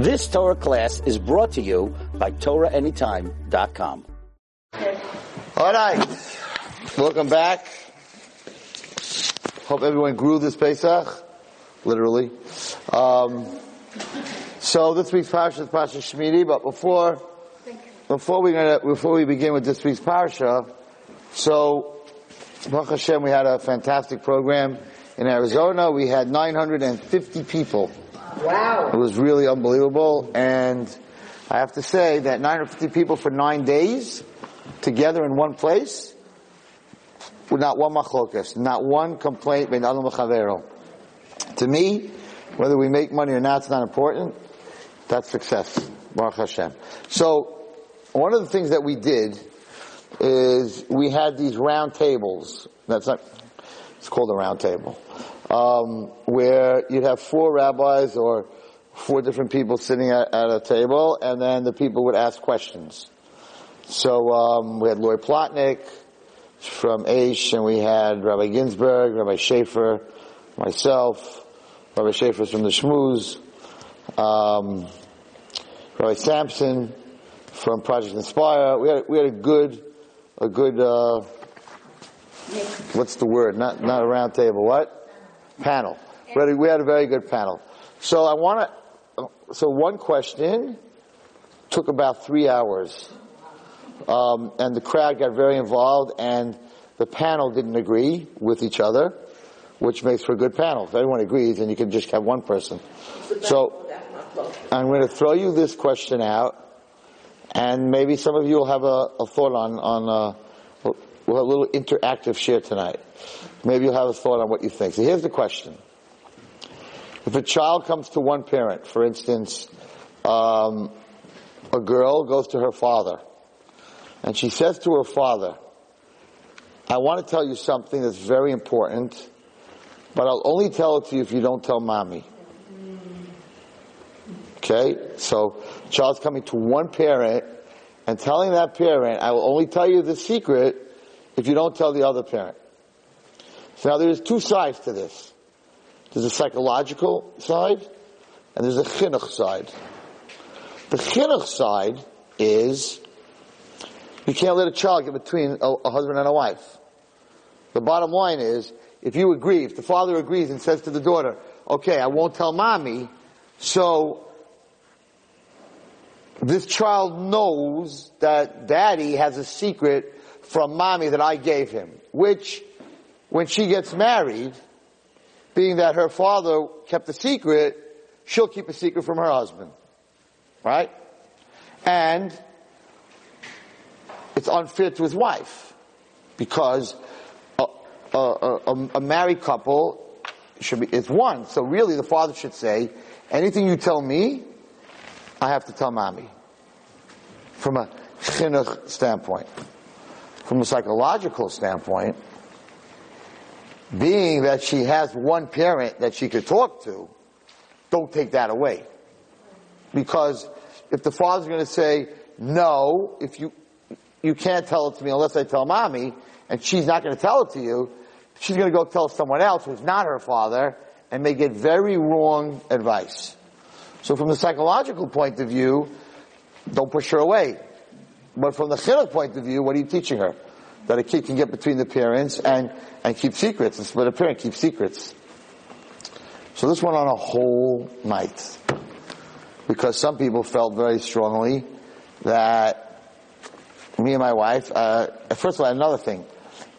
This Torah class is brought to you by TorahAnytime.com. All right. Welcome back. Hope everyone grew this Pesach. Literally. Um, so this week's parsha is Parsha Shmini, but before, before we gonna, before we begin with this week's parsha, so Baruch Hashem, we had a fantastic program in Arizona. We had 950 people. Wow. It was really unbelievable, and I have to say that 950 people for nine days together in one place, not one machlokas, not one complaint. To me, whether we make money or not, it's not important. That's success. Baruch Hashem. So, one of the things that we did is we had these round tables. That's not, it's called a round table. Um, where you'd have four rabbis or four different people sitting at, at a table, and then the people would ask questions. So um, we had Lori Palatnik from Aish, and we had Rabbi Ginsberg, Rabbi Schaefer, myself, Rabbi Schaefer's from the Shmooze, um, Rabbi Sampson from Project Inspire. We had we had a good a good uh, what's the word? Not not a round table. What panel? A, we had a very good panel. So I want to. So one question took about three hours, um, and the crowd got very involved, and the panel didn't agree with each other, which makes for a good panel. If everyone agrees, then you can just have one person. So I'm going to throw you this question out, and maybe some of you will have a, a thought on on. Uh, we'll have a little interactive share tonight. Maybe you'll have a thought on what you think. So here's the question: If a child comes to one parent, for instance, um, a girl goes to her father, and she says to her father, "I want to tell you something that's very important, but I'll only tell it to you if you don't tell mommy." Okay, so child's coming to one parent and telling that parent, I will only tell you the secret if you don't tell the other parent. So now there's two sides to this. There's a psychological side and there's a chinuch side. The chinuch side is you can't let a child get between a, a husband and a wife. The bottom line is, if you agree, if the father agrees and says to the daughter, okay, I won't tell mommy, so this child knows that daddy has a secret from mommy that I gave him, which when she gets married, being that her father kept a secret, she'll keep a secret from her husband. Right? And it's unfair to his wife because a, a, a, a married couple should be, is one. So really the father should say, anything you tell me, I have to tell mommy. From a chinuch standpoint. From a psychological standpoint, being that she has one parent that she could talk to, don't take that away. Because if the father's going to say, no, if you, you can't tell it to me unless I tell mommy, and she's not going to tell it to you, she's going to go tell someone else who's not her father, and may get very wrong advice. So from the psychological point of view, don't push her away. But from the chinuch point of view, what are you teaching her? That a kid can get between the parents and, and keep secrets. And let a parent keep secrets. So this went on a whole night. Because some people felt very strongly that me and my wife, uh, first of all, another thing.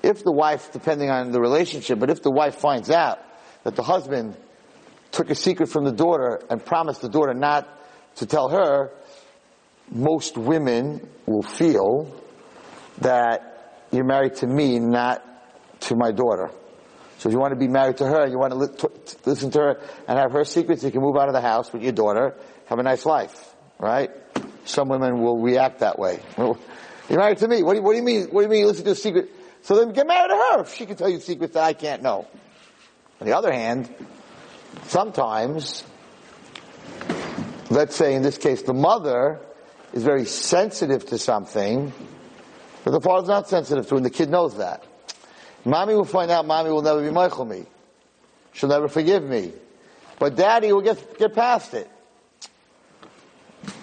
If the wife, depending on the relationship, but if the wife finds out that the husband took a secret from the daughter and promised the daughter not to tell her, most women will feel that you're married to me, not to my daughter. So if you want to be married to her, you want to listen to her and have her secrets, you can move out of the house with your daughter, have a nice life, right? Some women will react that way. You're married to me. What do you, what do you mean? What do you mean? Listen to a secret. So then get married to her. If She can tell you secrets that I can't know. On the other hand, sometimes, let's say in this case, the mother is very sensitive to something, but the father's not sensitive to and the kid knows that. Mommy will find out mommy will never be mochel me. She'll never forgive me. But daddy will get, get past it.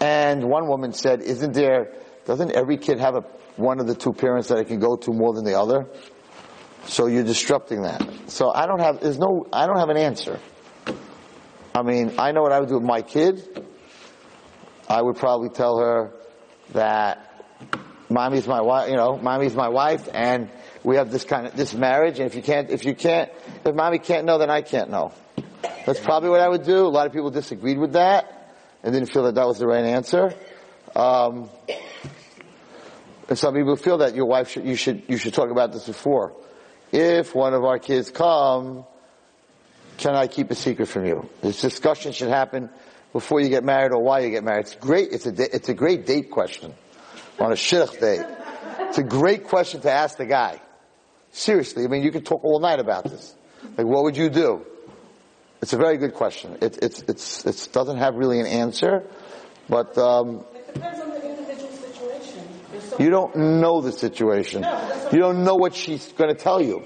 And one woman said, isn't there, doesn't every kid have a, one of the two parents that it can go to more than the other? So you're disrupting that. So I don't have, there's no, I don't have an answer. I mean, I know what I would do with my kid. I would probably tell her that mommy's my wife, you know, mommy's my wife and we have this kind of, this marriage and if you can't, if you can't, if mommy can't know, then I can't know. That's probably what I would do. A lot of people disagreed with that and didn't feel that that was the right answer. Um, and some people feel that your wife should, you should, you should talk about this before. If one of our kids come, can I keep a secret from you? This discussion should happen before you get married or why you get married. It's great. It's a, it's a great date question on a shidduch date. It's a great question to ask the guy. Seriously. I mean, you could talk all night about this. Like, what would you do? It's a very good question. It, it's, it's, it doesn't have really an answer, but, um, It depends on the individual situation. You don't know the situation. You don't know what she's going to tell you.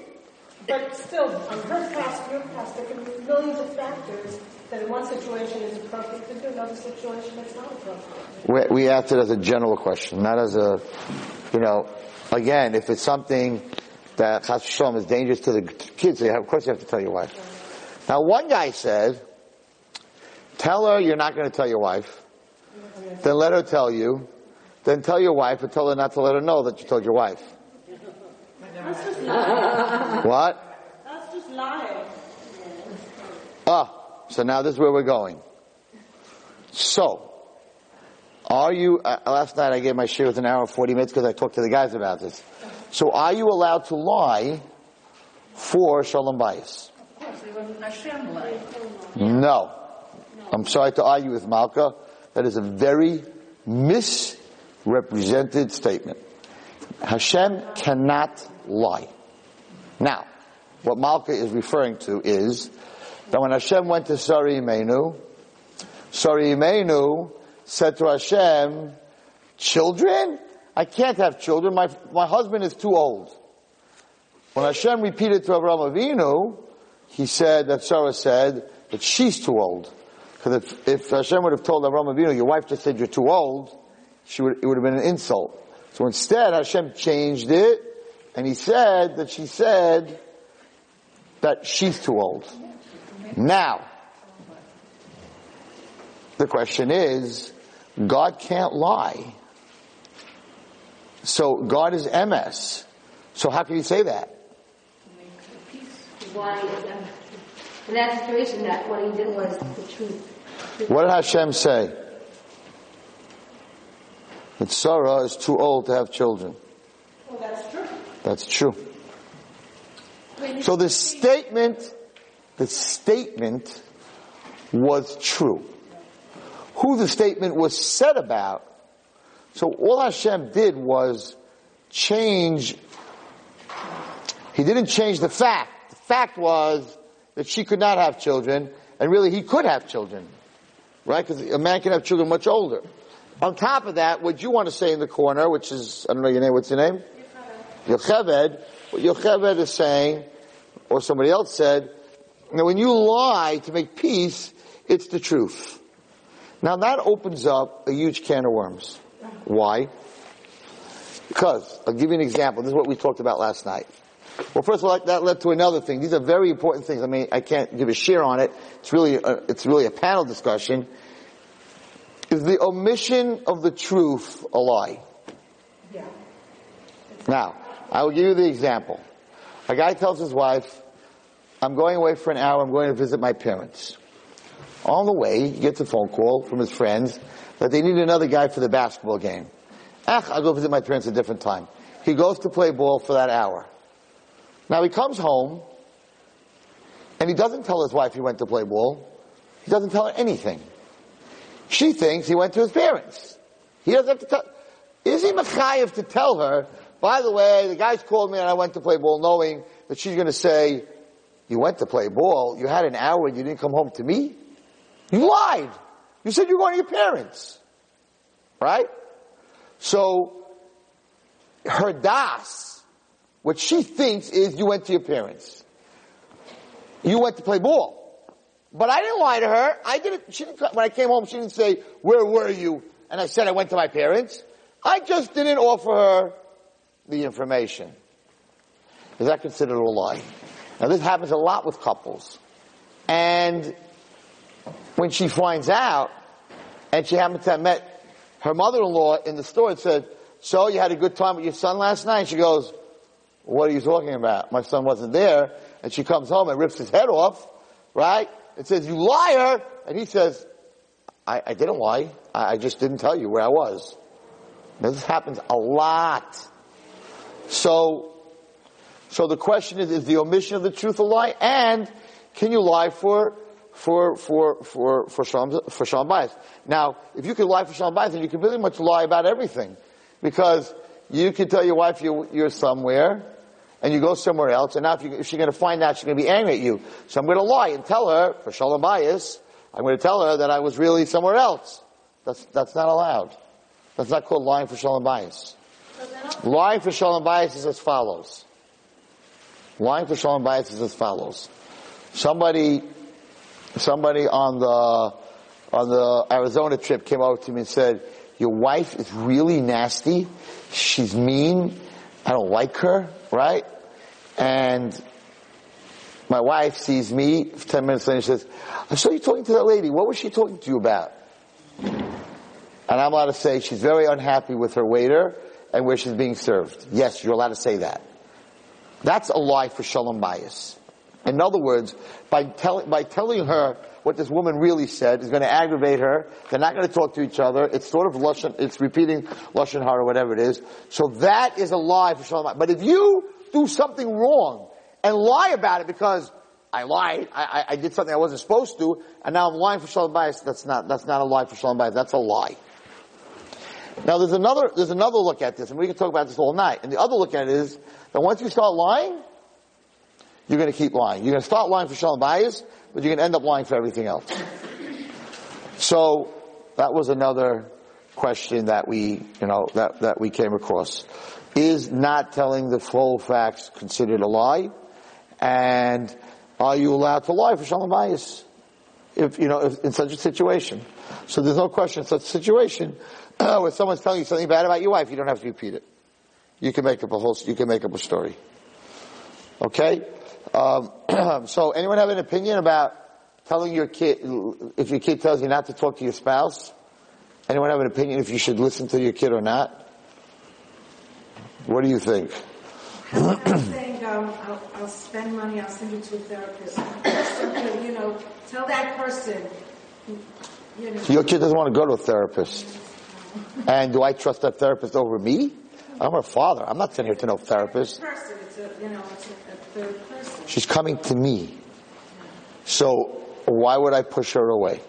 But still, on her past, your past, there can be millions of factors that in one situation is appropriate to do, another situation it's not appropriate. We, we asked it as a general question, not as a, you know, again, if it's something that Chas V'Shalom is dangerous to the kids, you have- of course you have to tell your wife. Now one guy said, tell her you're not going to tell your wife, then let her tell you, then tell your wife, and tell her not to let her know that you told your wife. That's just lying. What? That's just lying. Ah, so now this is where we're going. So, are you, uh, last night I gave my share with an hour and 40 minutes because I talked to the guys about this. So are you allowed to lie for Shalom Bayis? No. I'm sorry to argue with Malka. That is a very misrepresented statement. Hashem cannot lie. Now, what Malka is referring to is that when Hashem went to Sarah Imenu, Sarah Imenu said to Hashem, children? I can't have children. My, my husband is too old. When Hashem repeated to Abraham Avinu, he said that Sarah said that she's too old. Because if, if Hashem would have told Abraham Avinu, your wife just said you're too old, she would, it would have been an insult. So instead, Hashem changed it, and he said that she said that she's too old. Now, the question is, God can't lie. So God is emes. So how can you say that? in that situation that what he did was the truth. What did Hashem say? That Sarah is too old to have children. Well, that's true. That's true. So the statement, the statement was true. Who the statement was said about. So all Hashem did was change, he didn't change the fact. The fact was that she could not have children, and really he could have children. Right? Because a man can have children much older. On top of that, what you want to say in the corner, which is, I don't know your name, what's your name? Yocheved, what Yocheved is saying, or somebody else said, now when you lie to make peace, it's the truth. Now that opens up a huge can of worms. Why? Because, I'll give you an example. This is what we talked about last night. Well, first of all, that led to another thing. These are very important things. I mean, I can't give a share on it. It's really, a, it's really a panel discussion. Is the omission of the truth a lie? Yeah. Now, I will give you the example. A guy tells his wife, I'm going away for an hour, I'm going to visit my parents. On the way, he gets a phone call from his friends that they need another guy for the basketball game. Ach, I'll go visit my parents a different time. He goes to play ball for that hour. Now he comes home, and he doesn't tell his wife he went to play ball. He doesn't tell her anything. She thinks he went to his parents. He doesn't have to tell. Is he mechayev to tell her, by the way, the guys called me and I went to play ball knowing that she's going to say, you went to play ball, you had an hour and you didn't come home to me? You lied. You said you were going to your parents. Right? So, her das, what she thinks is you went to your parents. You went to play ball. But I didn't lie to her. I didn't, she didn't, when I came home, she didn't say, where were you and I said I went to my parents. I just didn't offer her the information. Is that considered a lie? Now this happens a lot with couples. And when she finds out, and she happened to have met her mother-in-law in the store and said, so you had a good time with your son last night? She goes, what are you talking about? My son wasn't there. And she comes home and rips his head off, right? And says, you liar! And he says, I, I didn't lie. I, I just didn't tell you where I was. Now, this happens a lot. So, so the question is, is the omission of the truth a lie? And can you lie for, for, for, for, for Shalom, for Shalom Bayis? Now, if you can lie for Shalom Bayis, then you can pretty much lie about everything. Because you can tell your wife you're, you're somewhere, and you go somewhere else, and now if, you, if she's going to find out, she's going to be angry at you. So I'm going to lie and tell her, for Shalom Bayis, I'm going to tell her that I was really somewhere else. That's, that's not allowed. That's not called lying for Shalom Bayis. Lying for Shalom Bayis is as follows. Lying for Shalom Bayis is as follows. Somebody, somebody on the, on the Arizona trip came over to me and said, your wife is really nasty. She's mean. I don't like her, right? And my wife sees me, 10 minutes later, she says, I saw you talking to that lady. What was she talking to you about? And I'm allowed to say she's very unhappy with her waiter and where she's being served. Yes, you're allowed to say that. That's a lie for shalom bayis. In other words, by, tell, by telling her what this woman really said is going to aggravate her. They're not going to talk to each other. It's sort of lashon, it's repeating lashon hara or whatever it is. So that is a lie for shalom. But if you do something wrong and lie about it because I lied, I, I, did something I wasn't supposed to, and now I'm lying for shalom bayis, that's not that's not a lie for shalom bayis. That's a lie. Now there's another there's another look at this, and we can talk about this all night. And the other look at it is that once you start lying, you're going to keep lying. You're going to start lying for shalom bayis, but you're going to end up lying for everything else. So that was another question that we, you know, that, that we came across. Is not telling the full facts considered a lie? And are you allowed to lie for shalom bayis? If, you know, if, in such a situation. So there's no question in such a situation where someone's telling you something bad about your wife, you don't have to repeat it. You can make up a whole, you can make up a story. Okay? Um, so anyone have an opinion about telling your kid, if your kid tells you not to talk to your spouse? Anyone have an opinion if you should listen to your kid or not? What do you think? I'm saying um, I'll, I'll, spend money, I'll send you to a therapist. You know, tell that person. You know. Your kid doesn't want to go to a therapist. And do I trust that therapist over me? I'm her father. I'm not sending her to no therapist. A, you know, it's a, a third person. She's coming to me. So why would I push her away?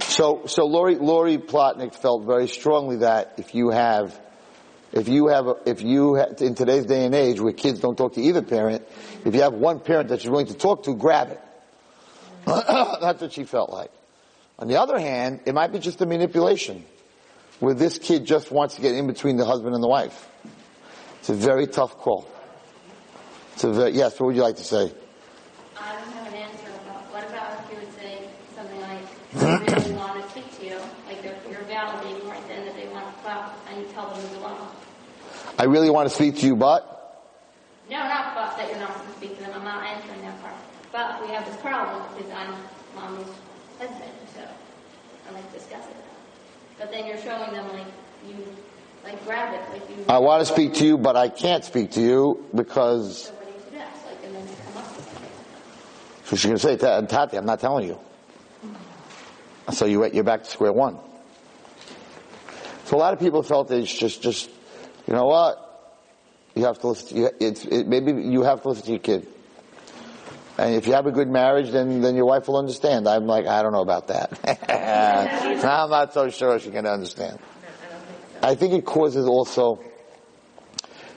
So, so Lori, Lori Palatnik felt very strongly that if you have, if you have, a, if you have, in today's day and age where kids don't talk to either parent, if you have one parent that you're willing to talk to, grab it. That's what she felt like. On the other hand, it might be just a manipulation where this kid just wants to get in between the husband and the wife. It's a very tough call. It's a very, yes, what would you like to say? I don't have an answer about, what about if you would say something like, I really want to speak to you, like you're, you're validating right then that they want to fuck, and you tell them to go I really want to speak to you, but? No, not but that you're not supposed to speak to them, I'm not answering that part. But we have this problem because I'm mommy's husband, so I like to discuss it. But then you're showing them like you like grab it, like you. I want to speak to you, but I can't speak to you because. So what do you suggest? And then you come up with something. So she's going to say, Tati, I'm not telling you. Mm-hmm. So you, you're back to square one. So a lot of people felt it's just, just, you know what? You have to listen. To, it's, it, maybe you have to listen to your kid. And if you have a good marriage, then, then your wife will understand. I'm like, I don't know about that. I'm not so sure she can understand. I think it causes also,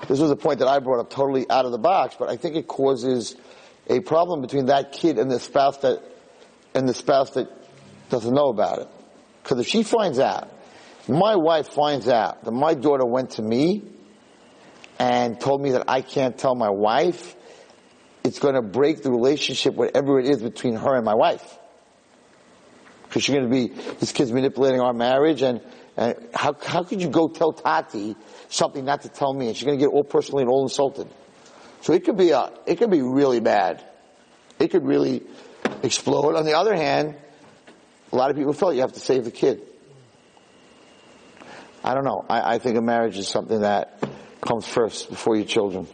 this was a point that I brought up totally out of the box, but I think it causes a problem between that kid and the spouse that, and the spouse that doesn't know about it. Because if she finds out, my wife finds out that my daughter went to me and told me that I can't tell my wife, it's going to break the relationship, whatever it is, between her and my wife. Because she's going to be, this kid's manipulating our marriage and, Uh, how, how could you go tell Tati something not to tell me and she's going to get all personally and all insulted? So it could be a, it could be really bad. It could really explode. On the other hand, a lot of people felt you have to save the kid. I don't know. I, I think a marriage is something that comes first before your children.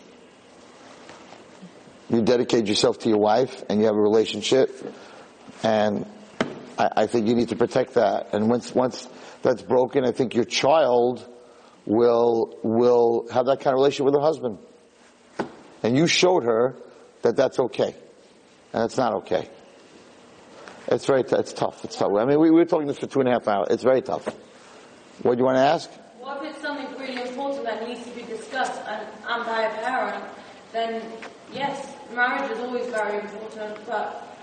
You dedicate yourself to your wife and you have a relationship and I, I think you need to protect that. And once, once that's broken, I think your child will, will have that kind of relationship with her husband. And you showed her that that's okay. And it's not okay. It's very, t- it's tough. It's tough. I mean, we, we were talking this for two and a half hours. It's very tough. What do you want to ask? What if it's something really important that needs to be discussed and I'm by a parent, then yes, marriage is always very important, but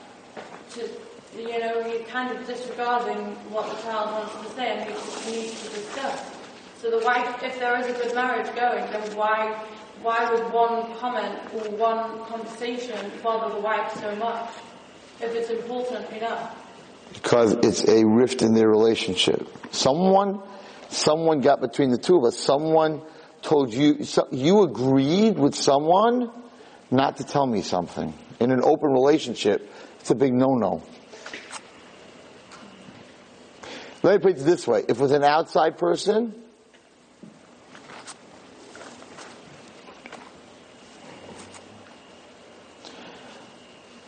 to, you know, you're kind of disregarding what the child wants to say and needs to discuss. So the wife, if there is a good marriage going, then why, why would one comment or one conversation bother the wife so much if it's important enough? Because it's a rift in their relationship. Someone, someone got between the two of us. Someone told you, you agreed with someone not to tell me something. In an open relationship, it's a big no-no. Let me put it this way. If it was an outside person,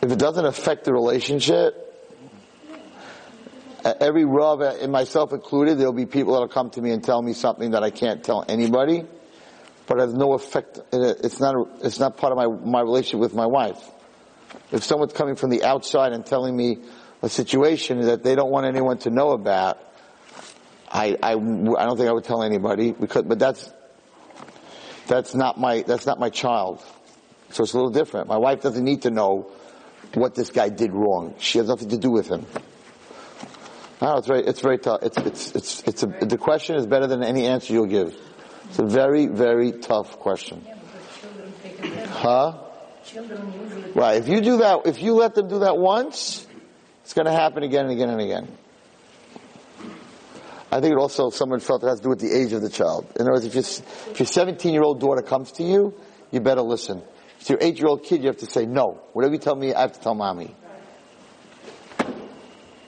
if it doesn't affect the relationship, uh, every rub, uh, and myself included, there'll be people that'll come to me and tell me something that I can't tell anybody, but has no effect. it- It's not. It's not part of my my relationship with my wife. If someone's coming from the outside and telling me a situation that they don't want anyone to know about, I I, I don't think I would tell anybody because. But that's that's not my that's not my child. So it's a little different. My wife doesn't need to know what this guy did wrong. She has nothing to do with him. No, it's very, it's very tough. It's, it's, it's, it's a, the question is better than any answer you'll give. It's a very, very tough question. Huh? Right. If you do that, if you let them do that once, it's going to happen again and again and again. I think it also, someone felt it has to do with the age of the child. In other words, if, your if your 17 year old daughter comes to you, you better listen. If your 8 year old kid, you have to say no. Whatever you tell me, I have to tell mommy.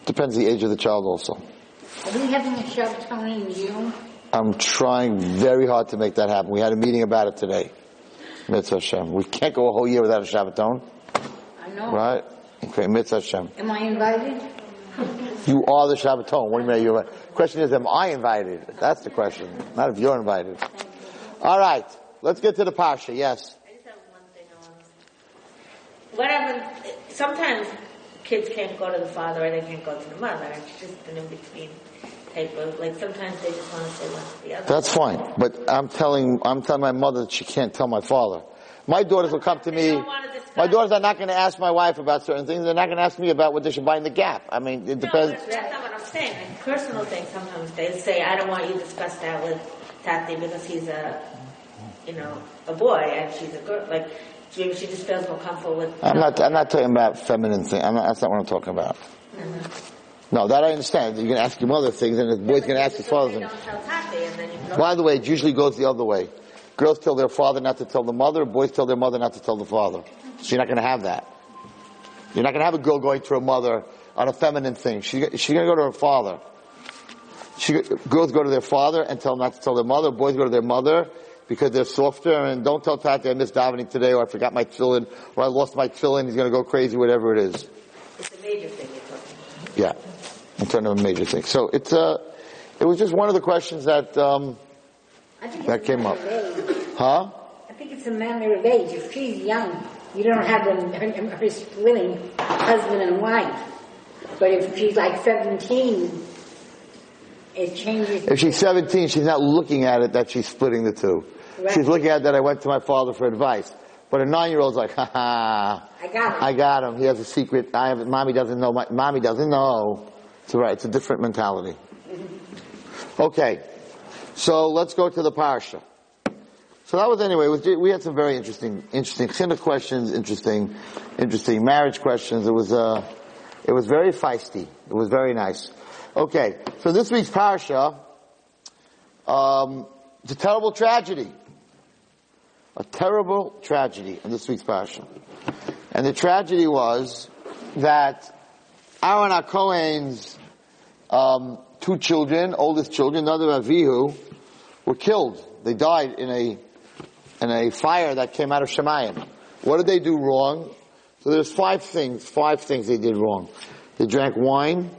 Depends the age of the child also. Are we having a Shabbaton in June? I'm trying very hard to make that happen. We had a meeting about it today. Mitzvah Hashem. We can't go a whole year without a Shabbaton, I know. right? Okay, Mitzvah Hashem. Am I invited? You are the Shabbaton. What do you mean you're Question is, am I invited? That's the question. Not if you're invited. All right. Let's get to the Pasha. Yes. I just have one thing I want to What happens, sometimes kids can't go to the father or they can't go to the mother. It's just an in-between type of, like sometimes they just want to say one to the other. That's fine. But I'm telling, I'm telling my mother that she can't tell my father. My daughters will come to They me. don't wanna discuss. My daughters are not going to ask my wife about certain things. They're not going to ask me about what they should buy in the Gap. I mean, it No, depends. that's, that's not what I'm saying. Like personal things, sometimes they say, I don't want you to discuss that with Tati because he's a, you know, a boy and she's a girl. Like, maybe she just feels more comfortable with. I'm not. I'm not talking about feminine things. I'm not, that's not what I'm talking about. Mm-hmm. No, that I understand. You can ask your mother things, and the boy's going to ask his father things. don't tell Tati and then you can By the way, it usually goes the other way. Girls tell their father not to tell the mother. Boys tell their mother not to tell the father. So you're not going to have that. You're not going to have a girl going to her mother on a feminine thing. She, she's going to go to her father. She, girls go to their father and tell them not to tell their mother. Boys go to their mother because they're softer and don't tell Tati I missed davening today or I forgot my tefillin or I lost my tefillin. He's going to go crazy, whatever it is. It's a major thing you're talking about. Yeah. In terms of a major thing. So it's uh, it was just one of the questions that, um, That came up. huh? I think it's a matter of age. If she's young, you don't have them her, her splitting husband and wife. But if she's like 17, it changes. If she's 17, she's not looking at it that she's splitting the two. Right. She's looking at that I went to my father for advice. But a nine-year-old's like, ha ha. I got him. I got him. He has a secret. I have, mommy doesn't know. My, mommy doesn't know. Right. It's a different mentality. Okay. So let's go to the parsha. So that was anyway. Was, we had some very interesting, interesting chinuch questions, interesting, interesting marriage questions. It was, uh, it was very feisty. It was very nice. Okay. So this week's parsha Um, it's a terrible tragedy. A terrible tragedy in this week's parsha, And the tragedy was that Aaron HaKohen's um, two children, oldest children, Nadav Avihu, were killed. They died in a in a fire that came out of Shemayim. What did they do wrong? So there's five things, five things they did wrong. They drank wine.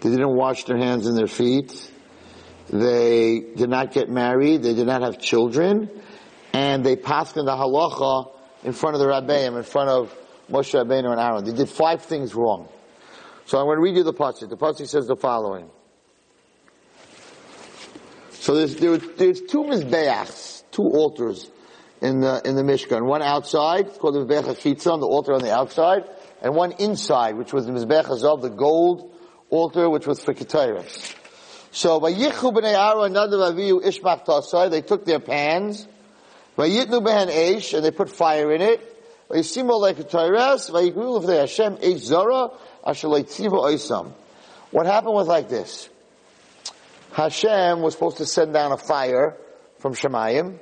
They didn't wash their hands and their feet. They did not get married. They did not have children. And they passed in the halacha in front of the rabbeim, in front of Moshe Rabbeinu and Aaron. They did five things wrong. So I'm going to read you the pasuk. The pasuk says the following. So there's, there, there's two mizbeachs, two altars in the, in the Mishkan. One outside, it's called the Mizbeach HaChitzon, the altar on the outside, and one inside, which was the Mizbeach HaZav, the gold altar, which was for Ketairos. So, Vayichu b'nei Aaron nadav aviyu ishmach tasai, they took their pans, Vayitnu behen eish, and they put fire in it, Vayisimu like Ketairos, Vayikru l'fnei Hashem eish zara. What happened was like this. Hashem was supposed to send down a fire from Shemayim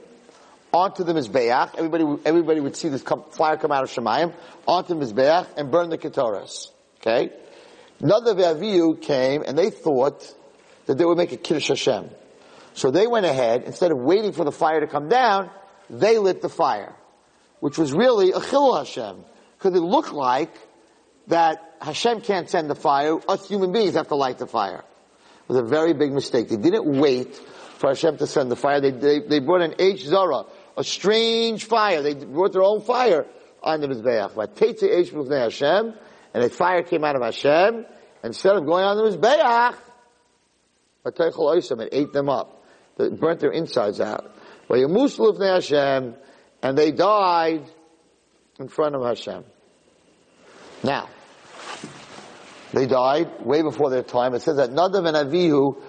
onto the Mizbeach. Everybody, everybody would see this fire come out of Shemayim onto the Mizbeach and burn the Ketores. Okay? Nadav Avihu came and they thought that they would make a Kiddush Hashem. So they went ahead, instead of waiting for the fire to come down, they lit the fire. Which was really a Chillul Hashem. Because it looked like that Hashem can't send the fire, us human beings have to light the fire. It was a very big mistake. They didn't wait for Hashem to send the fire. They, they, they brought an Eish Zara, a strange fire. They brought their own fire on the Mizbeach. But Teitze Eish Hashem, and a fire came out of Hashem, instead of going on the Mizbeach, it ate them up. It burnt their insides out. Hashem, and they died in front of Hashem. Now, they died way before their time. It says that Nadav and Avihu,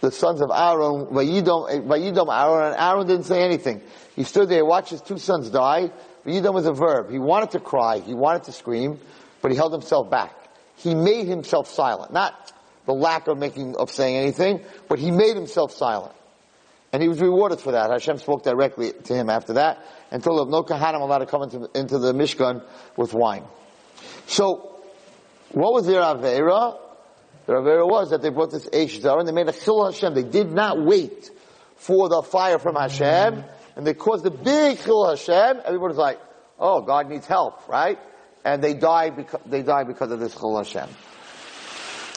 the sons of Aaron, Vayidom, eh, Vayidom Aaron, and Aaron didn't say anything. He stood there, watched his two sons die. Vayidom was a verb. He wanted to cry, he wanted to scream, but he held himself back. He made himself silent. Not the lack of making, of saying anything, but he made himself silent. And he was rewarded for that. Hashem spoke directly to him after that and told him no kahanim allowed to come into, into the Mishkan with wine. So, what was their Avera? Their Avera was that they brought this Eish and they made a Chillul Hashem. They did not wait for the fire from Hashem and they caused a big Chillul Hashem. Everybody's like, oh, God needs help, right? And they died because, they died because of this Chillul Hashem.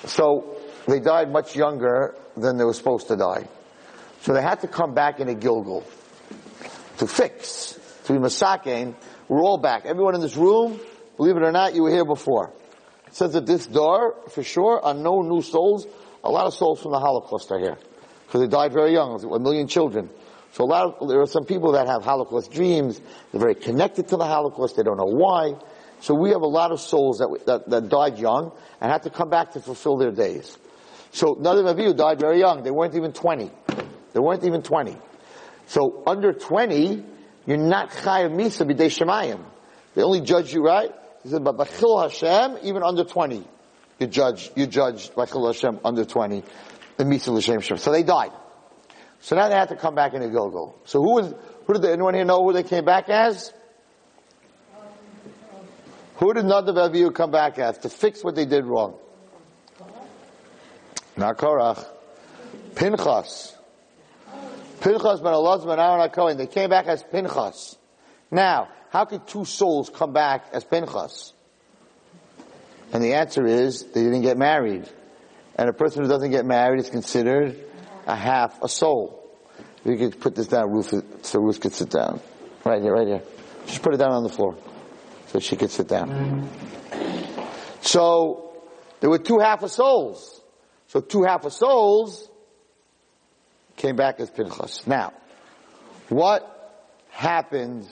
So, they died much younger than they were supposed to die. So they had to come back in a Gilgul to fix, to be Masakein. We're all back. Everyone in this room, believe it or not, you were here before says that this door, for sure, are no new souls. A lot of souls from the Holocaust are here. Because they died very young, a million children. So a lot of, there are some people that have Holocaust dreams. They're very connected to the Holocaust. They don't know why. So we have a lot of souls that, that, that died young and had to come back to fulfill their days. So Nadav Avihu died very young. They weren't even 20. They weren't even 20. So under 20, you're not Chayav Misa B'dei Shemayim. They only judge you right he said, but Bachil Hashem, even under 20, you judge, you judge Bachil Hashem under 20, the Misa L'Shem Shem. So they died. So now they had to come back in a Gilgul. So who was, who did they, anyone here know who they came back as? Who did Nadav Avihu come back as to fix what they did wrong? Not Korach. Pinchas. Pinchas ben Elazar ben Aaron HaKohen. They came back as Pinchas. Now, how could two souls come back as Pinchas? And the answer is they didn't get married. And a person who doesn't get married is considered a half a soul. We could put this down, Ruth, so Ruth could sit down. Right here, right here. Just put it down on the floor so she could sit down. So there were two half a souls. So two half a souls came back as Pinchas. Now, what happened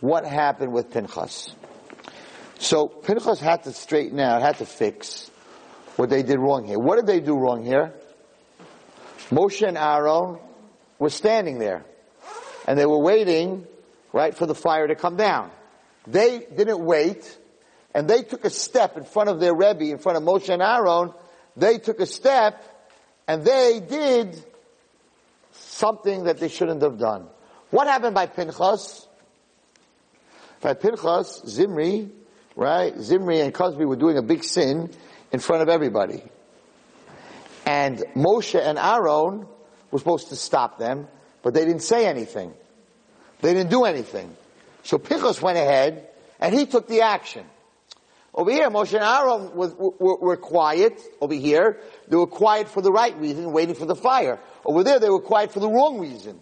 what happened with Pinchas. So Pinchas had to straighten out, had to fix what they did wrong here. What did they do wrong here? Moshe and Aaron were standing there and they were waiting, right, for the fire to come down. They didn't wait and they took a step in front of their Rebbe, in front of Moshe and Aaron. They took a step and they did something that they shouldn't have done. What happened by Pinchas? By Pinchas, Zimri, right? Zimri and Cozbi were doing a big sin in front of everybody. And Moshe and Aaron were supposed to stop them, but they didn't say anything. They didn't do anything. So Pinchas went ahead and he took the action. Over here, Moshe and Aaron was, were, were quiet. Over here, they were quiet for the right reason, waiting for the fire. Over there, they were quiet for the wrong reason.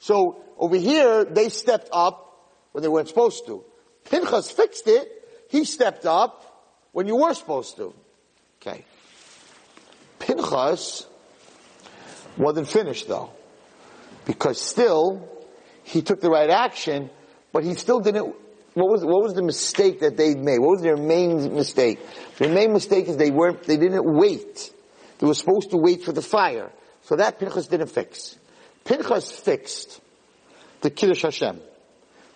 So over here, they stepped up when they weren't supposed to. Pinchas fixed it. He stepped up when you were supposed to. Okay. Pinchas wasn't finished though. Because still, he took the right action, but he still didn't, what was, what was the mistake that they made? What was their main mistake? Their main mistake is they weren't, they didn't wait. They were supposed to wait for the fire. So that Pinchas didn't fix. Pinchas fixed the Kiddush Hashem.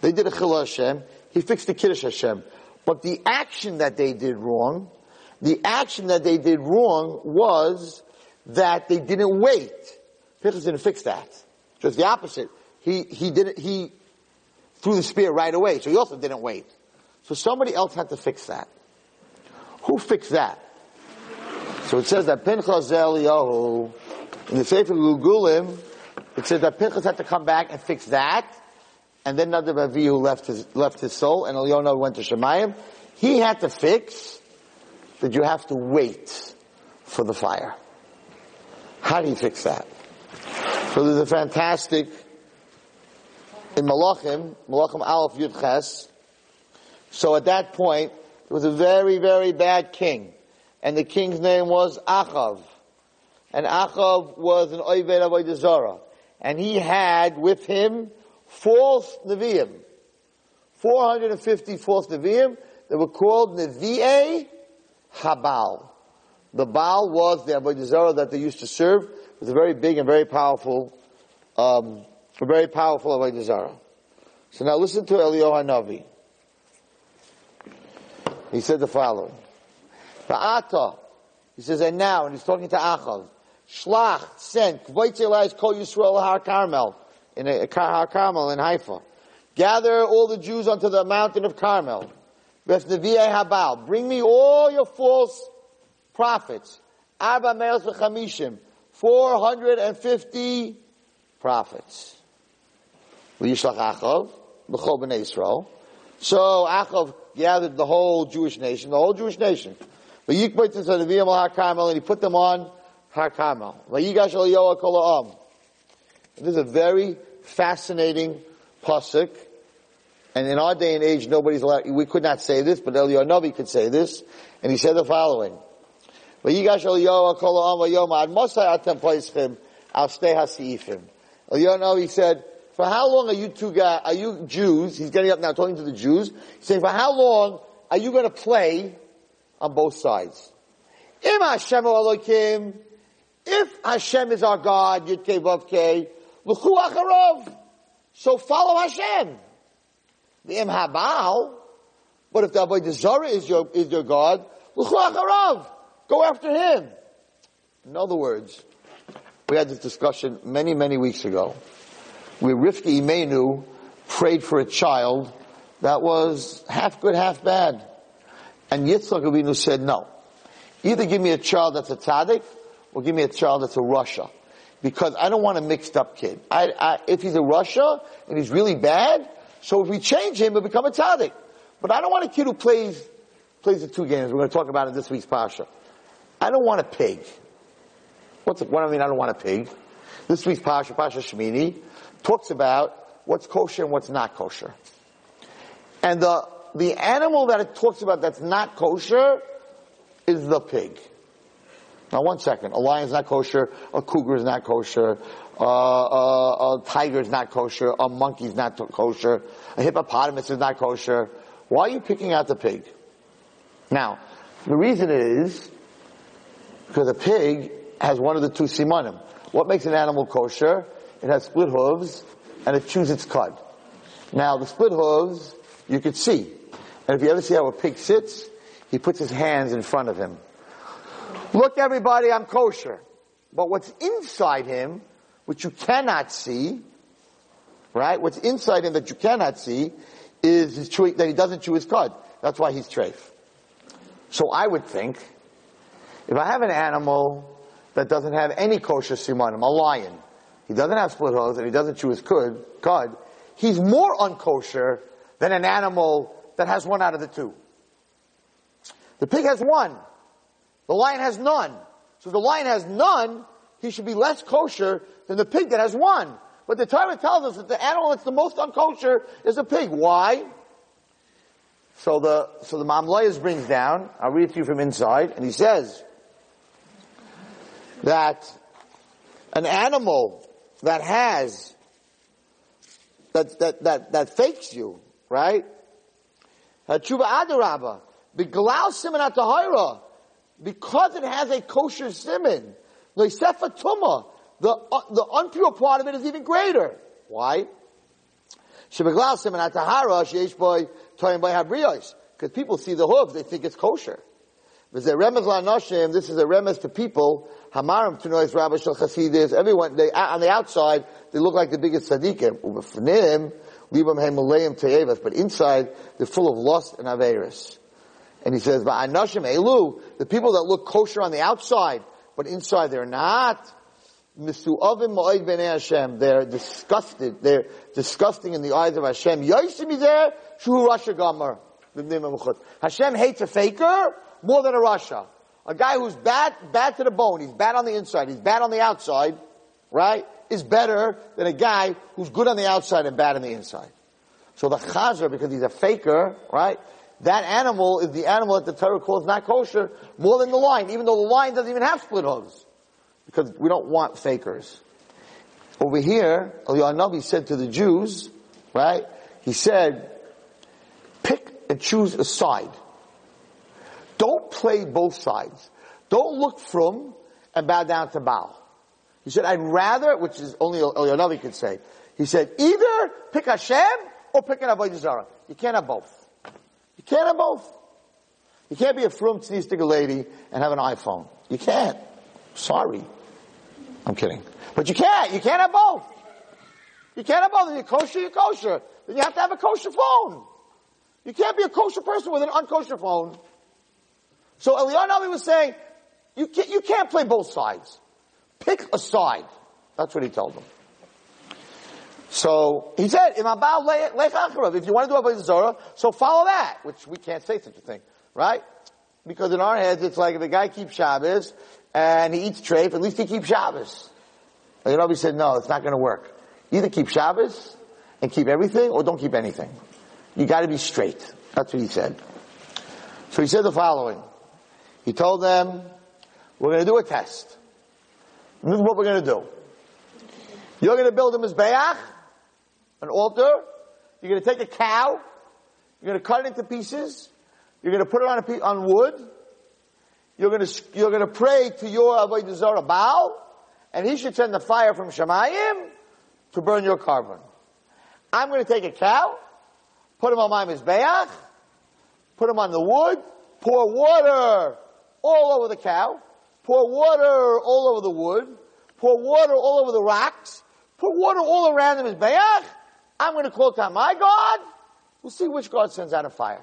They did a Chillul Hashem. He fixed the Kiddush Hashem. But the action that they did wrong, the action that they did wrong was that they didn't wait. Pinchas didn't fix that. Just the opposite. He, he didn't, he threw the spear right away, so he also didn't wait. So somebody else had to fix that. Who fixed that? So it says that Pinchas Eliyahu, in the Sefer Gilgulim, it says that Pinchas had to come back and fix that, and then Nadav Avihu left his, left his soul, and Eliyahu went to Shemayim. He had to fix that you have to wait for the fire. How do you fix that? So there's a fantastic, in Malachim, Malachim Aleph Yud Ches, so at that point, there was a very, very bad king. And the king's name was Achav. And Achav was an Oyved Avodah Zarah. And he had with him false Nevi'im. 450 false Nevi'im that were called Nevi'e Habal. The Baal was the Avodah that they used to serve. It was a very big and very powerful, um, a very powerful Avodah. So now listen to Eliyahu Hanavi. He said the following. Ba'ata, he says, and now, and he's talking to Achav, Shlach, sent, Kvoitzelais Kol Yisrael Har Carmel, in Har Carmel in Haifa. Gather all the Jews onto the mountain of Carmel. Habal. Bring me all your false prophets. Arba Meos V'chamishim. 450 prophets. V'yishlach Achav, B'chol B'nai Yisrael. So Achav gathered the whole Jewish nation, the whole Jewish nation. And he put them on Har Carmel. This is a very fascinating pasuk. And in our day and age, nobody's allowed, we could not say this, but Eliyahu Navi could say this. And he said the following. Eliyahu Navi said, for how long are you two guys, are you Jews, he's getting up now talking to the Jews, he's saying, for how long are you going to play on both sides? If Hashem is our God, Yudke Vavke, L'chu Acharov, so follow Hashem. The Im Habal, but if the Avodah Zarah is your, is your God, L'chu Acharov, go after him. In other words, we had this discussion many, many weeks ago, where Rivka Imenu prayed for a child that was half good, half bad. And Yitzchak Avinu said, no. Either give me a child that's a tzaddik, or give me a child that's a rasha. Because I don't want a mixed up kid. I, I, if he's a rasha, and he's really bad, so if we change him, he'll become a tzaddik. But I don't want a kid who plays, plays the two games. We're going to talk about it this week's Pasha. I don't want a pig. What's what I mean I don't want a pig? This week's Pasha, Pasha Shemini, talks about what's kosher and what's not kosher. And the the animal that it talks about that's not kosher is the pig. Now, one second. A lion is not kosher. A cougar is not kosher. Uh, uh, a tiger is not kosher. A monkey is not kosher. A hippopotamus is not kosher. Why are you picking out the pig? Now, the reason is because a pig has one of the two simanim. What makes an animal kosher? It has split hooves and it chews its cud. Now, the split hooves you could see. And if you ever see how a pig sits, he puts his hands in front of him. Look everybody, I'm kosher. But what's inside him, which you cannot see, right? What's inside him that you cannot see is that he doesn't chew his cud. That's why he's treif. So I would think, if I have an animal that doesn't have any kosher simanim, a lion, he doesn't have split hooves and he doesn't chew his cud, cud, he's more unkosher than an animal that has one out of the two. The pig has one. The lion has none. So if the lion has none, he should be less kosher than the pig that has one. But the Torah tells us that the animal that's the most unkosher is a pig. Why? So the, so the Me'am Lo'ez brings down, I'll read to you from inside, and he says that an animal that has, that, that, that, that fakes you, right? Tshuva adarabba, B'glal siman atahira, because it has a kosher siman, leisefa tuma, the, uh, the unpure part of it is even greater. Why? Because people see the hooves, they think it's kosher. This is a remes to people. Hamarim to noise rabbi shel chasidis. Everyone, they, on the outside, they look like the biggest tzaddikim. But inside, they're full of lust and averis. And he says, "Va'anoshim elu." The people that look kosher on the outside, but inside they're not. Misu'avim b'nei Hashem. They're disgusted. They're disgusting in the eyes of Hashem. Yosim is there. Shu Rasha Gamar. Hashem hates a faker more than a Rasha. A guy who's bad, bad to the bone. He's bad on the inside. He's bad on the outside. Right? Is better than a guy who's good on the outside and bad on the inside. So the chazer, because he's a faker, right? That animal is the animal that the Torah calls not kosher more than the lion, even though the lion doesn't even have split hooves. Because we don't want fakers. Over here, Eliyahu said to the Jews, right? He said, pick and choose a side. Don't play both sides. Don't look from and bow down to Baal. He said, I'd rather, which is only Eliyahu could say, he said, either pick Hashem or pick an Avodah. You can't have both. Can't have both. You can't be a frum tznistic lady and have an iPhone. You can't. Sorry. I'm kidding. But you can't. You can't have both. You can't have both. You're kosher, you're kosher. Then you have to have a kosher phone. You can't be a kosher person with an unkosher phone. So Eliyahu was saying, you can't, you can't play both sides. Pick a side. That's what he told them. So he said, if you want to do Avodah Zorah, so follow that, which we can't say such a thing, right? Because in our heads, it's like if a guy keeps Shabbos and he eats treif, at least he keeps Shabbos. And you know, said, no, it's not going to work. Either keep Shabbos and keep everything, or don't keep anything. You got to be straight. That's what he said. So he said the following. He told them, we're going to do a test. This is what we're going to do. You're going to build a mizbeach, an altar. You're going to take a cow. You're going to cut it into pieces. You're going to put it on on wood. You're going to you're going to pray to your avodah zarah Baal, and he should send the fire from Shemayim to burn your carbon. I'm going to take a cow, put him on my mizbeach, put him on the wood, pour water all over the cow, pour water all over the wood, pour water all over the rocks, put water all around the mizbeach. I'm going to call to my God. We'll see which God sends out a fire.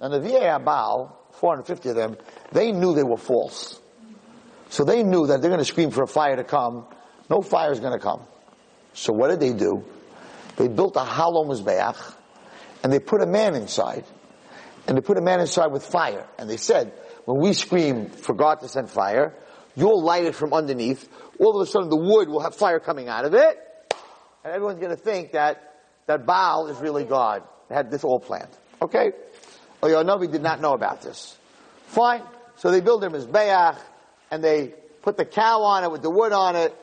And the VA Baal, 450 of them, they knew they were false. So they knew that they're going to scream for a fire to come. No fire is going to come. So what did they do? They built a hollow mizbeach, and they put a man inside. And they put a man inside with fire. And they said, when we scream for God to send fire, you'll light it from underneath. All of a sudden the wood will have fire coming out of it. And everyone's going to think that, that Baal is really God. They had this all planned. Okay? Oh, Yonavi did not know about this. Fine. So they build as Mizbeach, and they put the cow on it with the wood on it.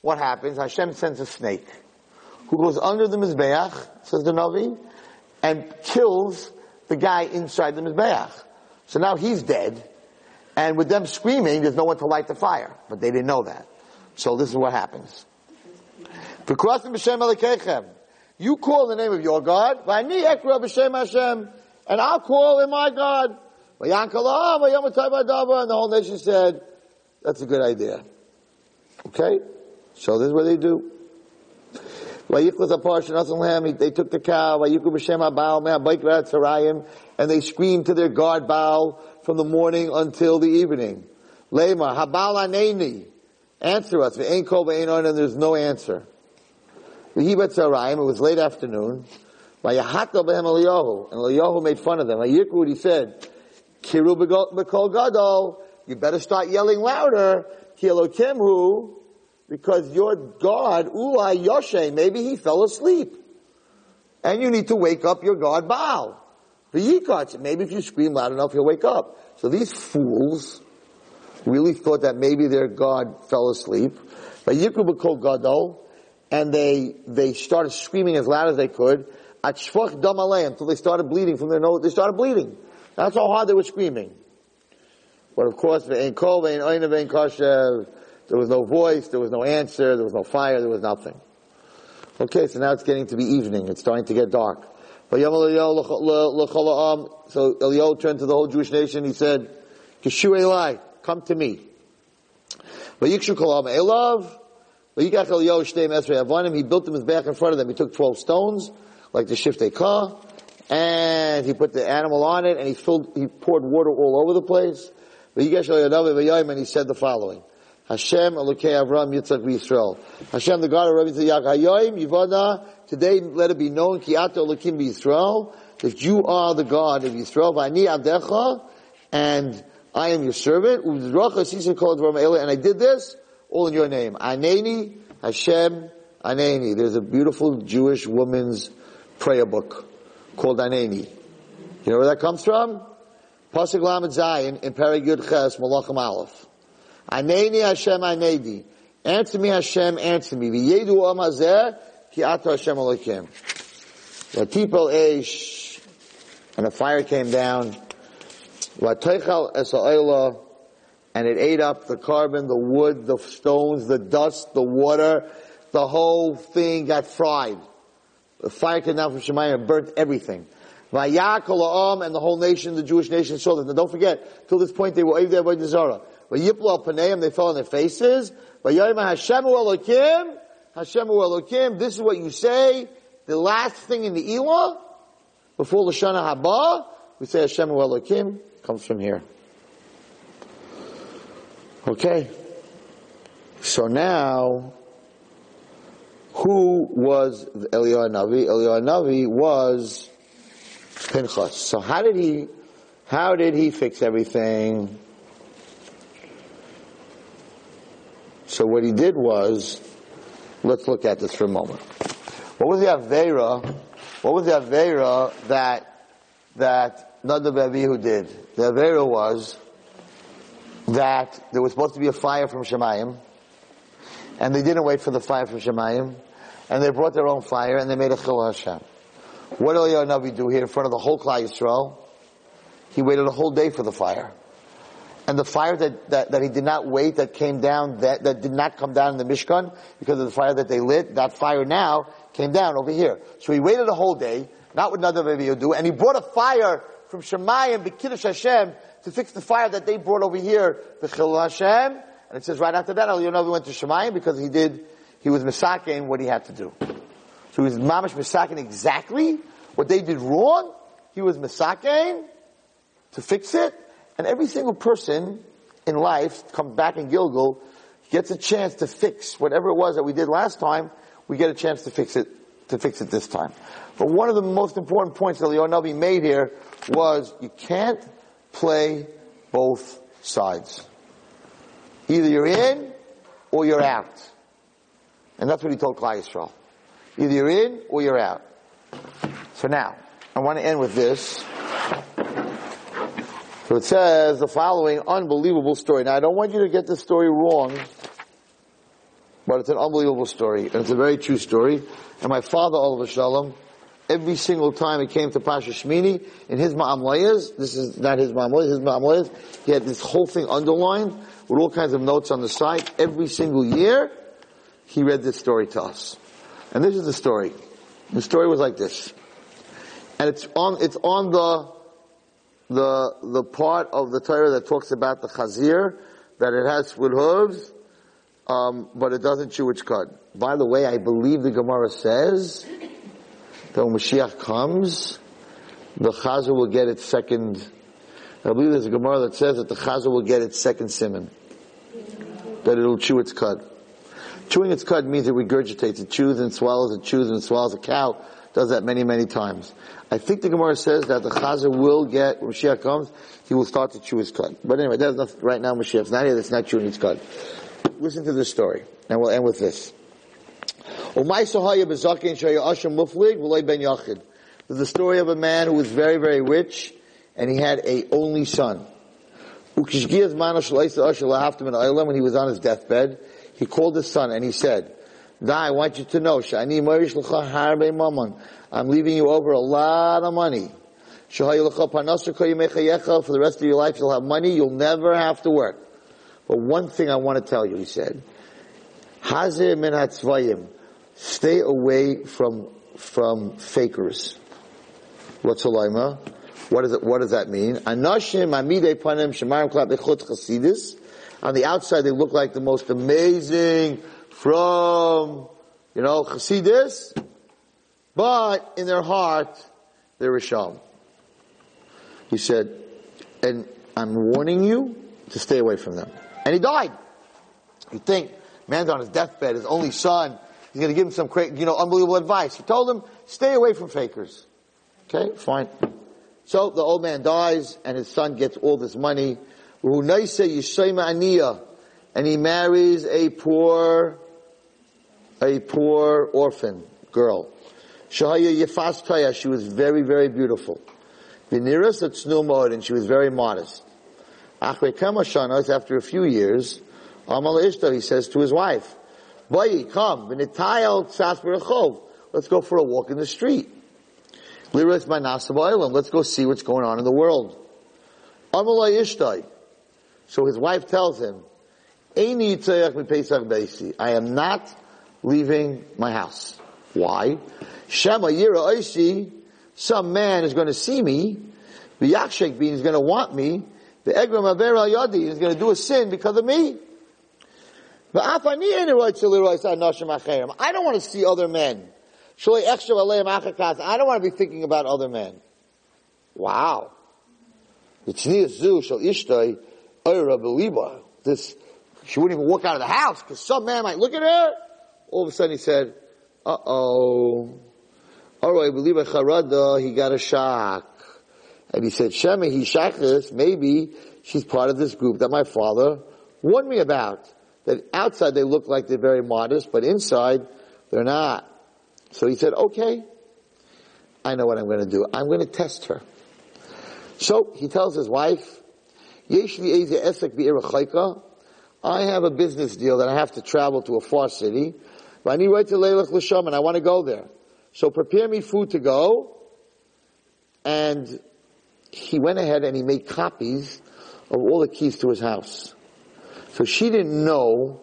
What happens? Hashem sends a snake who goes under the Mizbeach, says the Navi, and kills the guy inside the Mizbeach. So now he's dead, and with them screaming, there's no one to light the fire. But they didn't know that. So this is what happens. You call the name of your God, and I'll call in my God. And the whole nation said, that's a good idea. Okay? So this is what they do. They took the cow, and they screamed to their god Baal from the morning until the evening. Lema, habal answer us, and there's no answer. It was late afternoon, Vayahatal b'hem Eliyahu, and Eliyahu made fun of them. Vayikru, he said, Kiru b'kol gadol, you better start yelling louder, ki Elokimhu, because your God, Ulai Yoshe, maybe he fell asleep. And you need to wake up your God Baal. V'yikach, maybe if you scream loud enough, he'll wake up. So these fools really thought that maybe their God fell asleep. Vayikru b'kol gadol, and they, they started screaming as loud as they could, at shvach dam until they started bleeding from their nose, they started bleeding. That's how hard they were screaming. But of course, there was no voice, there was no answer, there was no fire, there was nothing. Okay, so now it's getting to be evening, it's starting to get dark. So Eliyahu turned to the whole Jewish nation, he said, Kishu Eli, come to me. Vayikshu kolam elav, he the built them his back in front of them, he took 12 stones, like the shiftei kah, and he put the animal on it, and he filled, he poured water all over the place. And he said the following. Hashem Elokei Avram Yitzchak Yisrael. Hashem, the God of Rabbi Yitzchak Hayoim Yivana. Today, let it be known Ki Ata Elokim Yisrael that you are the God of Yisrael. V'ani Avdecha, and I am your servant. And I did this all in your name. Aneni Hashem Aneni. There's a beautiful Jewish woman's prayer book called Aneni. You know where that comes from? Pasuk Lamed Zayin in Paragud Ches Malachim Aleph. Aneni Hashem Anedi. Answer me Hashem, answer me. V'yedu am hazeh ki ata Hashem Elokim. Vatipel eish, and a fire came down. V'teichal es and it ate up the carbon, the wood, the stones, the dust, the water. The whole thing got fried. The fire came down from Shemayim and burnt everything. Vayakol and the whole nation, the Jewish nation saw that. Now don't forget, till this point they were Avdei Avodah Zarah. Vayiplu al paneim, they fell on their faces. Vayayim Hashem Elokim, Hashem Elokim, this is what you say, the last thing in the Elah, before the Shana Haba, we say Hashem Elokim, comes from here. Okay. So now, who was Eliyahu Navi? Eliyahu Navi was Pinchas. So how did he, how did he fix everything? So what he did was, let's look at this for a moment. What was the Avera, what was the Avera that, that Nadav Avihu did? The Avera was that there was supposed to be a fire from Shemayim, and they didn't wait for the fire from Shemayim, and they brought their own fire, and they made a Chillul Hashem. What did Eliyahu Navi do here in front of the whole Klal Yisrael? He waited a whole day for the fire. And the fire that, that, that, he did not wait, that came down, that, that did not come down in the Mishkan, because of the fire that they lit, that fire now came down over here. So he waited a whole day, not what Nadav Avihu do, and he brought a fire from Shemayim, B'Kiddush Hashem, to fix the fire that they brought over here, B'Chillul Hashem, and it says right after that, Eliyahu went to Shemayim because he did, he was Misakin what he had to do. So he was Mamish Misakin exactly what they did wrong, he was Misakin to fix it, and every single person in life comes back in Gilgul, gets a chance to fix whatever it was that we did last time, we get a chance to fix it, to fix it this time. But one of the most important points that Leonavi made here was you can't play both sides. Either you're in or you're out. And that's what he told Klal Yisrael. Either you're in or you're out. So now, I want to end with this. So it says the following unbelievable story. Now I don't want you to get this story wrong, but it's an unbelievable story, and it's a very true story. And my father, Oliver Shalom, every single time it came to Pasha Shmini, in his Me'am Lo'ez, this is not his Me'am Lo'ez, his Me'am Lo'ez, he had this whole thing underlined with all kinds of notes on the side. Every single year, he read this story to us. And this is the story. The story was like this. And it's on, it's on the, the, the part of the Torah that talks about the chazir, that it has with hooves, um, but it doesn't chew its cud. By the way, I believe the Gemara says when Mashiach comes, the Chazal will get its second. I believe there's a Gemara that says that the Chazal will get its second simon, that it'll chew its cud. Chewing its cud means it regurgitates. It chews and swallows. It chews and swallows. A cow does that many, many times. I think the Gemara says that the Chazar will get, when Mashiach comes, he will start to chew his cud. But anyway, that's not, right now Mashiach's not here, that's not chewing his cud. Listen to this story, and we'll end with this. The story of a man who was very, very rich, and he had a only son. When he was on his deathbed, he called his son and he said, I want you to know, I'm leaving you over a lot of money. For the rest of your life, you'll have money, you'll never have to work. But one thing I want to tell you, he said, Hazir min Stay away from, from fakers. What's Halaima? What, is it, what does that mean? Anashim panim shemarim. On the outside, they look like the most amazing from, you know, chasidis. But in their heart, they're Risham. He said, and I'm warning you to stay away from them. And he died. You think, man's on his deathbed, his only son, he's going to give him some, you know, unbelievable advice. He told him, stay away from fakers. Okay, fine. So the old man dies, and his son gets all this money. And he marries a poor, a poor orphan girl. She was very, very beautiful. And she was very modest. After a few years, Amal he says to his wife, Let's go for a walk in the street. Let's go see what's going on in the world. So his wife tells him, I am not leaving my house. Why? Shema Yira Oishi, some man is going to see me, the Yakshek being is going to want me, the Egram Aver Al Yadi is going to do a sin because of me. I don't want to see other men. I don't want to be thinking about other men. Wow. This, she wouldn't even walk out of the house because some man might look at her. All of a sudden he said, uh oh. All right, believe a charada, he got a shock. And he said, Shema, he shachas, maybe she's part of this group that my father warned me about. That outside they look like they're very modest, but inside they're not. So he said, okay, I know what I'm going to do. I'm going to test her. So he tells his wife, I have a business deal that I have to travel to a far city. I need right to Leilach Lasham and I want to go there. So prepare me food to go. And he went ahead and he made copies of all the keys to his house. So she didn't know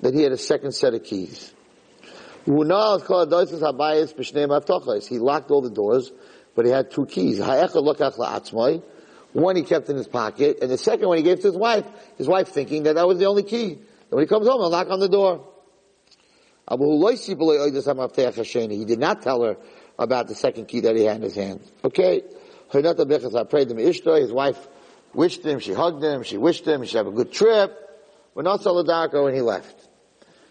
that he had a second set of keys. He locked all the doors, but he had two keys. One he kept in his pocket, and the second one he gave to his wife. His wife thinking that that was the only key. And when he comes home, he'll knock on the door. He did not tell her about the second key that he had in his hand. Okay. I prayed to him His wife wished him, she hugged him, she wished him, she have a good trip. When not Saladako and he left.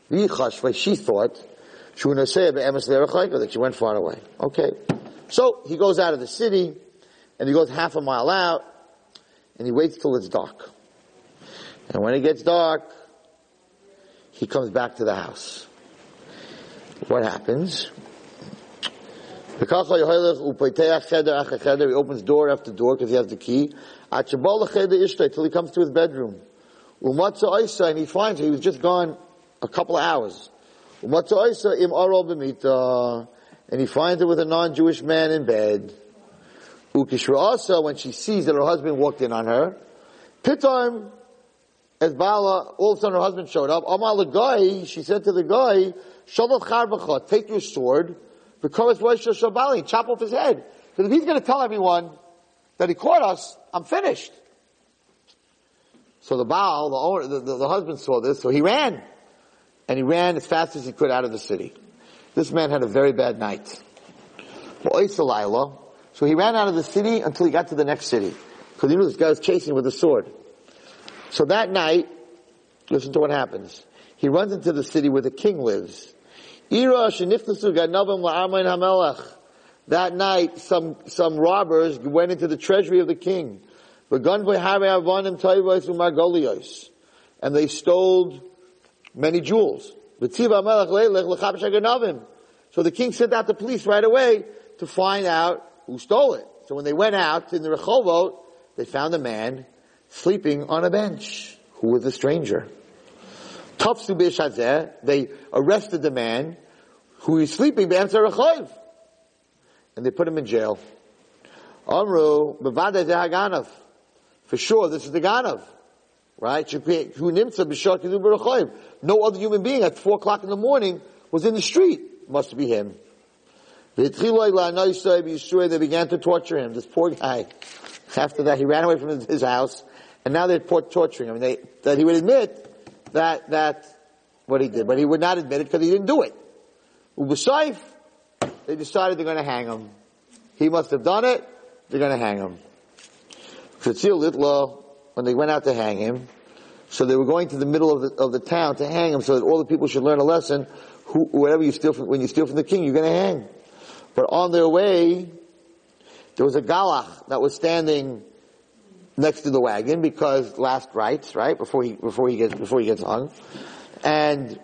She thought that she went far away. Okay. So he goes out of the city and he goes half a mile out and he waits till it's dark. And when it gets dark, he comes back to the house what happens? He opens door after door because he has the key. Till he comes to his bedroom. And he finds he was just gone a couple of hours. And he finds her with a non-Jewish man in bed. Ukishra when she sees that her husband walked in on her, Pitom, as Bala, all of a sudden her husband showed up. Amal the guy, she said to the guy, take your sword, because chop off his head. Because if he's going to tell everyone that he caught us, I'm finished. So the Baal, the owner, the, the, the husband saw this, so he ran. and he ran as fast as he could out of the city. This man had a very bad night. So he ran out of the city until he got to the next city. Because he knew this guy was chasing with a sword. So that night, listen to what happens. He runs into the city where the king lives. That night, some, some robbers went into the treasury of the king. And they stole many jewels. So the king sent out the police right away to find out who stole it. So when they went out in the Rehovot, they found a man sleeping on a bench who was a stranger. They arrested the man who was sleeping be'emtza Rechov. And they put him in jail. Amru. For sure, this is the Ganav. Right? No other human being at four o'clock in the morning was in the street. Must be him. They began to torture him. This poor guy. After that, he ran away from his house, and now they're torturing him. They, that he would admit that that what he did, but he would not admit it because he didn't do it. Ubasayif, they decided they're going to hang him. He must have done it. They're going to hang him. Litla, when they went out to hang him, so they were going to the middle of the, of the town to hang him so that all the people should learn a lesson. Who, whatever you steal from, when you steal from the king, you're going to hang. But on their way, there was a galach that was standing next to the wagon because last rites, right? Before he, before he gets, before he gets hung. And,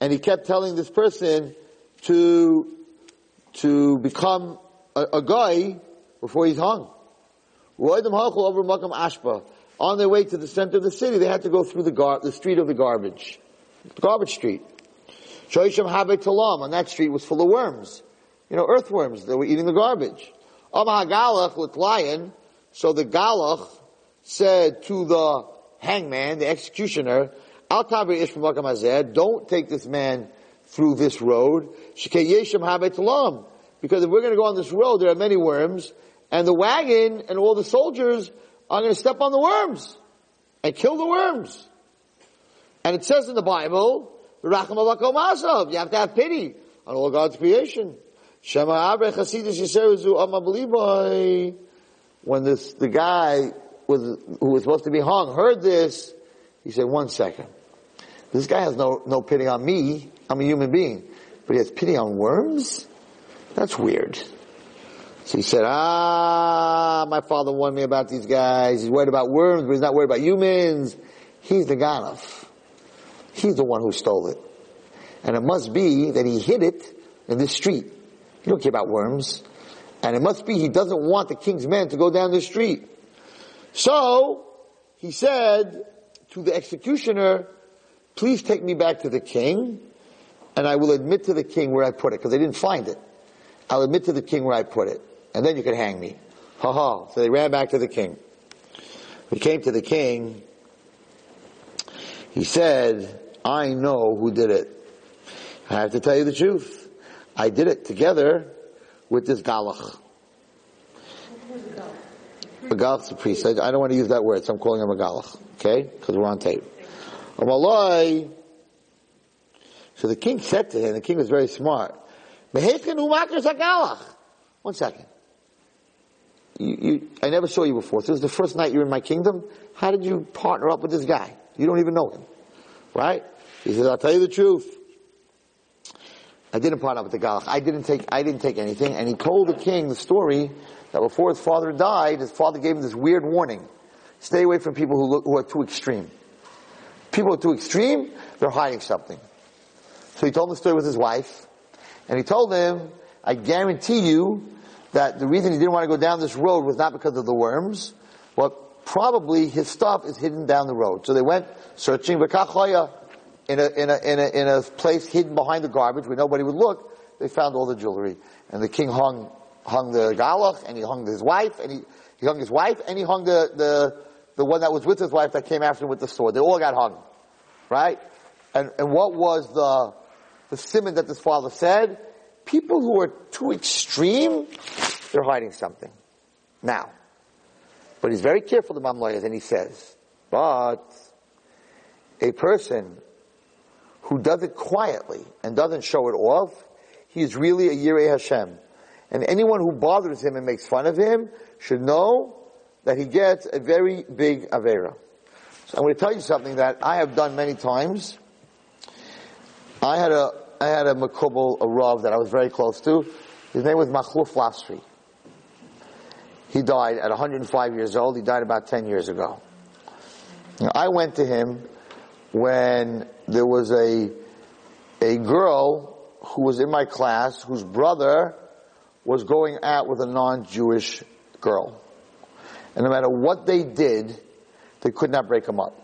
and he kept telling this person to, to become a, a guy before he's hung. On their way to the center of the city, they had to go through the gar- the street of the garbage garbage street. On that street was full of worms. You know, earthworms, that were eating the garbage. Lion. so the Galach said to the hangman, the executioner, Al don't take this man through this road. Because if we're going to go on this road, there are many worms, and the wagon and all the soldiers are going to step on the worms and kill the worms. And it says in the Bible, you have to have pity on all God's creation. When this, the guy was, who was supposed to be hung heard this, he said, one second. This guy has no, no pity on me. I'm a human being. But he has pity on worms? That's weird. So he said, ah, my father warned me about these guys. He's worried about worms, but he's not worried about humans. He's the Ganaf. He's the one who stole it. And it must be that he hid it in the street. He don't care about worms. And it must be he doesn't want the king's men to go down the street. So, he said to the executioner, please take me back to the king, and I will admit to the king where I put it, because they didn't find it. I'll admit to the king where I put it, and then you can hang me. Ha ha. So they ran back to the king. We came to the king. He said, I know who did it. I have to tell you the truth. I did it together with this galach. A galach's a priest. I, don't want to use that word, so I'm calling him a galach. Okay? Because we're on tape. So the king said to him, the king was very smart. One second. You, you, I never saw you before. This is the first night you're in my kingdom. How did you partner up with this guy? You don't even know him. Right? He says, I'll tell you the truth. I didn't partner up with the Galach. I didn't take, I didn't take anything. And he told the king the story that before his father died, his father gave him this weird warning. Stay away from people who look, who are too extreme. People are too extreme, they're hiding something. So he told him the story with his wife. And he told him, I guarantee you that the reason he didn't want to go down this road was not because of the worms, but probably his stuff is hidden down the road. So they went searching in a, in a, in a, in a place hidden behind the garbage where nobody would look, they found all the jewelry. And the king hung, hung the galach, and he hung his wife, and he, he hung his wife, and he hung the, the, the one that was with his wife that came after him with the sword. They all got hung. Right? And, and what was the, the simon that this father said? People who are too extreme, they're hiding something. Now, but he's very careful, the Me'am Lo'ez, and he says, But a person who does it quietly and doesn't show it off, he is really a Yirei Hashem. And anyone who bothers him and makes fun of him should know that he gets a very big Avera. So I'm going to tell you something that I have done many times. I had a, I had a Makubal, a Rav that I was very close to. His name was Machluf Lasri. He died at 105 years old. He died about 10 years ago. Now, I went to him when there was a, a girl who was in my class whose brother was going out with a non-Jewish girl. And no matter what they did, they could not break him up.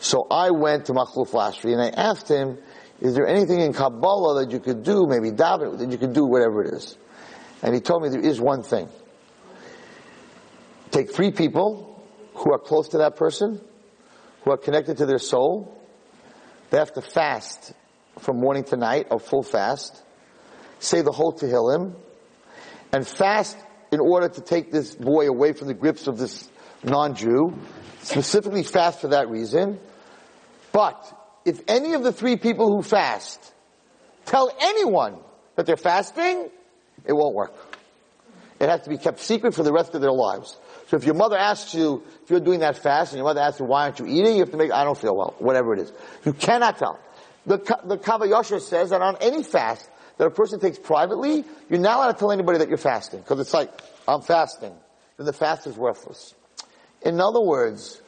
So I went to Machluf Lashri and I asked him, is there anything in Kabbalah that you could do, maybe David, that you could do, whatever it is? And he told me there is one thing. Take three people who are close to that person, who are connected to their soul. They have to fast from morning to night, a full fast. Say the whole Tehillim, and fast in order to take this boy away from the grips of this non-Jew. Specifically fast for that reason. But if any of the three people who fast tell anyone that they're fasting, it won't work. It has to be kept secret for the rest of their lives. So if your mother asks you, if you're doing that fast, and your mother asks you, why aren't you eating? You have to make, I don't feel well, whatever it is. You cannot tell. The, the Kavayosha says that on any fast that a person takes privately, you're not allowed to tell anybody that you're fasting. Because it's like, I'm fasting. Then the fast is worthless. In other words,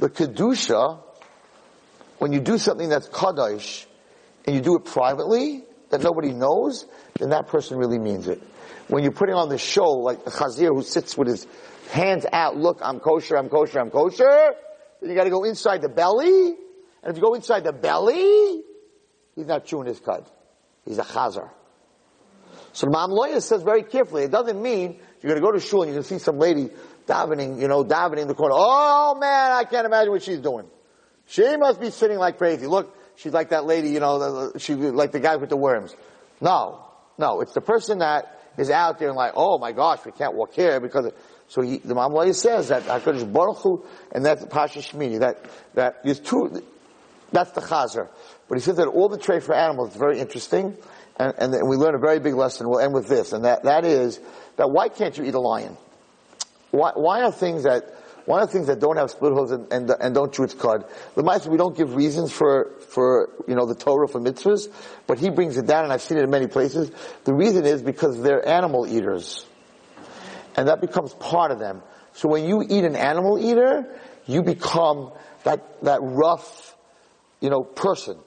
the Kedusha, when you do something that's Kaddish, and you do it privately, that nobody knows, then that person really means it. When you're putting on the show, like a Chazir who sits with his hands out, look, I'm kosher, I'm kosher, I'm kosher. Then you gotta go inside the belly. And if you go inside the belly, he's not chewing his cud. He's a chazar. So the lawyer says very carefully, it doesn't mean you're gonna go to shul and you're gonna see some lady davening, you know, davening in the corner. Oh man, I can't imagine what she's doing. She must be sitting like crazy. Look, she's like that lady, you know, she like the guy with the worms. No, no, it's the person that is out there and like, oh my gosh, we can't walk here because so he, the Me'am Lo'ez says that HaKadosh Baruch Hu, and that's Pasha Shmini, that, that is two, that's the Chazer. But he says that all the trade for animals is very interesting, and, and we learn a very big lesson. We'll end with this, and that, that is that why can't you eat a lion? Why, why are things that why the things that don't have split hooves and, and, and don't its cud? The Meister, we don't give reasons for, for, you know, the Torah for mitzvahs, but he brings it down and I've seen it in many places. The reason is because they're animal eaters. And that becomes part of them. So when you eat an animal eater, you become that, that rough, you know, person.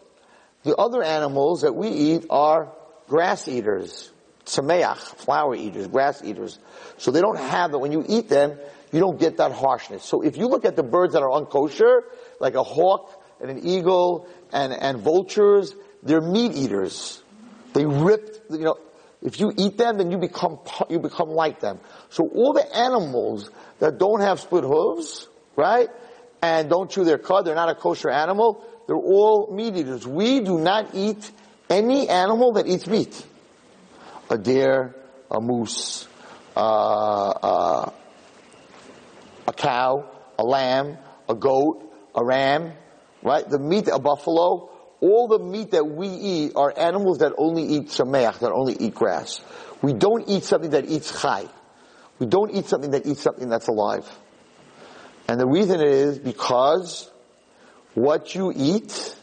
The other animals that we eat are grass eaters, tzameach, flower eaters, grass eaters. So they don't have that. When you eat them, you don't get that harshness. So if you look at the birds that are unkosher, like a hawk and an eagle and, and vultures, they're meat eaters. They rip, you know, if you eat them, then you become, you become like them. So all the animals that don't have split hooves, right, and don't chew their cud, they're not a kosher animal, they're all meat eaters. We do not eat any animal that eats meat. A deer, a moose, uh, uh, a cow, a lamb, a goat, a ram, right? The meat, a buffalo, all the meat that we eat are animals that only eat sameach, that only eat grass. We don't eat something that eats chai. We don't eat something that eats something that's alive. And the reason is because what you eat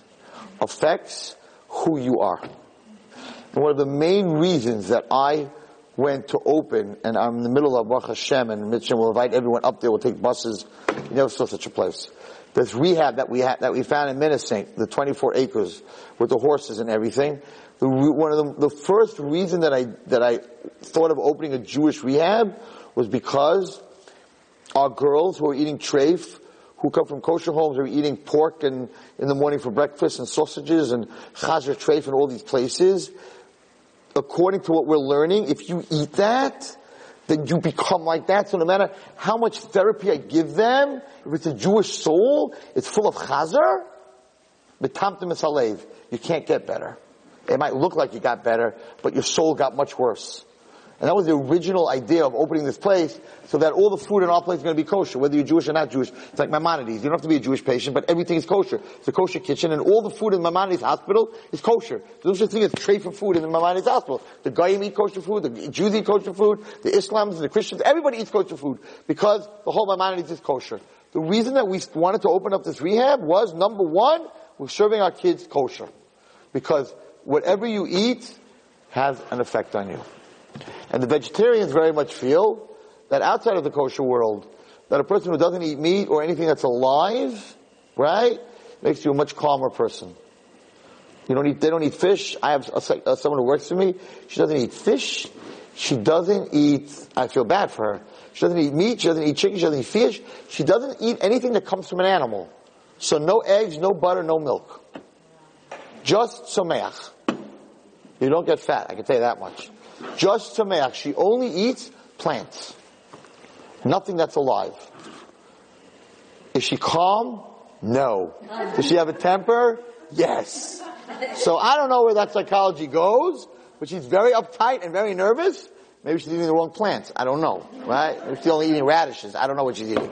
affects who you are. And one of the main reasons that I went to open, and I'm in the middle of Baruch Hashem, and Mitchell will invite everyone up there, we'll take buses. You never saw such a place. This rehab that we had, that we found in Minisink, the 24 acres with the horses and everything. The, one of the, the first reason that I, that I thought of opening a Jewish rehab was because our girls who are eating treif, who come from kosher homes, are eating pork and in the morning for breakfast and sausages and chazer treif and all these places. According to what we're learning, if you eat that, then you become like that. So no matter how much therapy I give them, if it's a Jewish soul, it's full of chazer, betamtim misalev, you can't get better. It might look like you got better, but your soul got much worse. And that was the original idea of opening this place so that all the food in our place is going to be kosher, whether you're Jewish or not Jewish. It's like Maimonides. You don't have to be a Jewish patient, but everything is kosher. It's a kosher kitchen, and all the food in Maimonides hospital is kosher. There's no such thing as tray for food in the Maimonides hospital. The Goyim eat kosher food, the Jews eat kosher food, the Islams, and the Christians, everybody eats kosher food because the whole Maimonides is kosher. The reason that we wanted to open up this rehab was number one, we're serving our kids kosher. Because whatever you eat has an effect on you. And the vegetarians very much feel that outside of the kosher world, that a person who doesn't eat meat or anything that's alive, right, makes you a much calmer person. You don't eat, they don't eat fish. I have a, a, someone who works for me. She doesn't eat fish. She doesn't eat, I feel bad for her. She doesn't eat meat. She doesn't eat chicken. She doesn't eat fish. She doesn't eat anything that comes from an animal. So no eggs, no butter, no milk. Just someach. You don't get fat, I can tell you that much. Just someach. She only eats plants. Nothing that's alive. Is she calm? No. Does she have a temper? Yes. So I don't know where that psychology goes, but she's very uptight and very nervous. Maybe she's eating the wrong plants. I don't know, right? Maybe she's only eating radishes. I don't know what she's eating.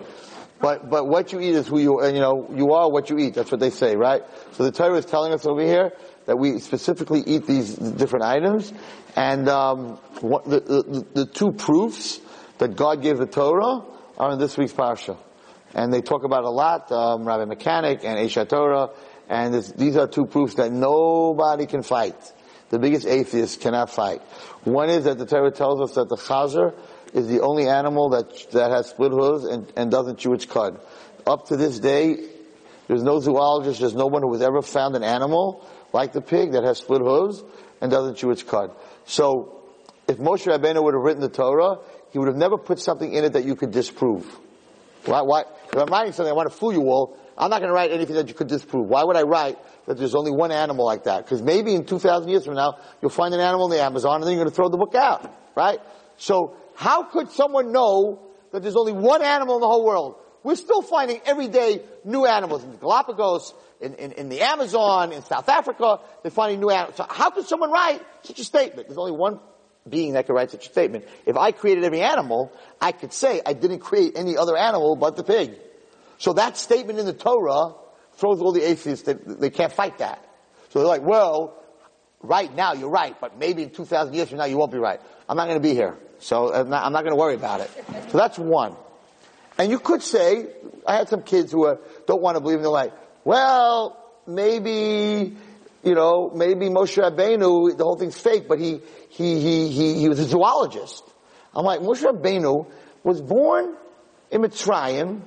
But, but what you eat is who you, you know, you are what you eat. That's what they say, right? So the Torah is telling us over here that we specifically eat these different items. And, um, what, the, the, the two proofs that God gave the Torah are in this week's Parsha. And they talk about a lot, um, Rabbi Mechanic and Aish HaTorah, and this, these are two proofs that nobody can fight. The biggest atheists cannot fight. One is that the Torah tells us that the chazer is the only animal that, that has split hooves and, and doesn't chew its cud. Up to this day, there's no zoologist, there's no one who has ever found an animal like the pig that has split hooves and doesn't chew its cud. So, if Moshe Rabbeinu would have written the Torah, he would have never put something in it that you could disprove. Why, why, if I'm writing something, I want to fool you all, I'm not going to write anything that you could disprove. Why would I write that there's only one animal like that? Because maybe in 2,000 years from now, you'll find an animal in the Amazon and then you're going to throw the book out, right? So, how could someone know that there's only one animal in the whole world? We're still finding every day new animals in the Galapagos, in, in, in, the Amazon, in South Africa. They're finding new animals. So how could someone write such a statement? There's only one being that could write such a statement. If I created every animal, I could say I didn't create any other animal but the pig. So that statement in the Torah throws all the atheists, they, they can't fight that. So they're like, well, right now you're right, but maybe in 2,000 years from now you won't be right. I'm not going to be here. So I'm not, not going to worry about it. So that's one. And you could say, I had some kids who are, don't want to believe in the light. Well, maybe, you know, maybe Moshe Rabbeinu, the whole thing's fake, but he, he, he, he, he was a zoologist. I'm like, Moshe Rabbeinu was born in Mitzrayim,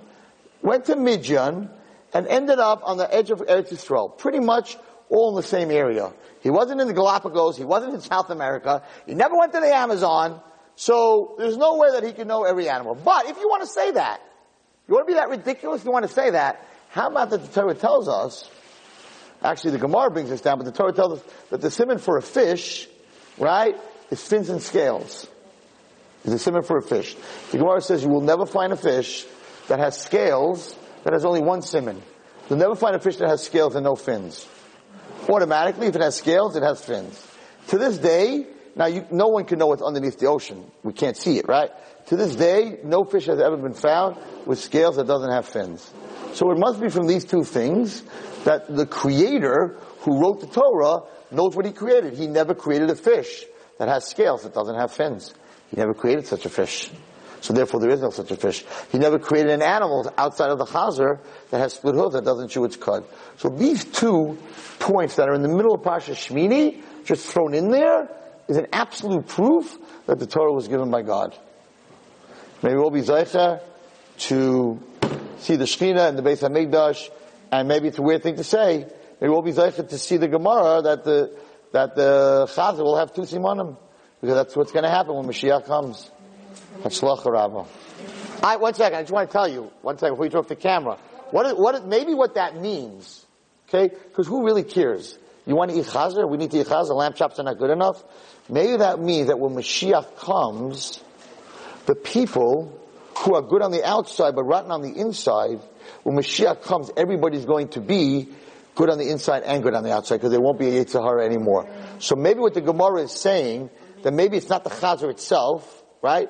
went to Midian, and ended up on the edge of Eretz Yisrael. Pretty much all in the same area. He wasn't in the Galapagos, he wasn't in South America, he never went to the Amazon, so there's no way that he can know every animal. But if you want to say that, you want to be that ridiculous, you want to say that, how about that the Torah tells us, actually the Gemara brings this down, but the Torah tells us that the simon for a fish, right, is fins and scales. Is a simon for a fish. The Gemara says you will never find a fish that has scales that has only one simon. You'll never find a fish that has scales and no fins. Automatically, if it has scales, it has fins. To this day, now, you, no one can know what's underneath the ocean. We can't see it, right? To this day, no fish has ever been found with scales that doesn't have fins. So it must be from these two things that the creator who wrote the Torah knows what he created. He never created a fish that has scales that doesn't have fins. He never created such a fish. So therefore there is no such a fish. He never created an animal outside of the chazer that has split hooves that doesn't chew its cud. So these two points that are in the middle of Pasha Shmini, just thrown in there, is an absolute proof that the Torah was given by God. Maybe we'll be Zeicha to see the Shekhinah and the Beis HaMikdash, and maybe it's a weird thing to say, maybe we'll be Zeicha to see the Gemara that the, that the Chazal will have two simonim. Because that's what's going to happen when Mashiach comes. Hachlach Rabbah. Alright, one second, I just want to tell you, one second before you talk the camera. What, is, what, is, maybe what that means, okay? Because who really cares? You want to eat chazer? We need to eat chazer. Lamb chops are not good enough. Maybe that means that when Mashiach comes, the people who are good on the outside but rotten on the inside, when Mashiach comes, everybody's going to be good on the inside and good on the outside because there won't be a Yetzer Hara anymore. So maybe what the Gemara is saying that maybe it's not the chazer itself, right?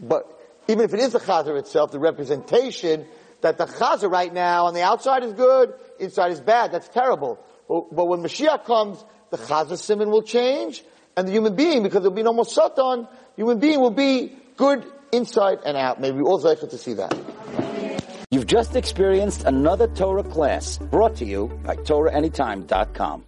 But even if it is the chazer itself, the representation that the chazer right now on the outside is good, inside is bad. That's terrible. But, when Mashiach comes, the chazer simon will change, and the human being, because there'll be no more satan, human being will be good inside and out. Maybe we all to see that. You've just experienced another Torah class brought to you by TorahAnytime.com.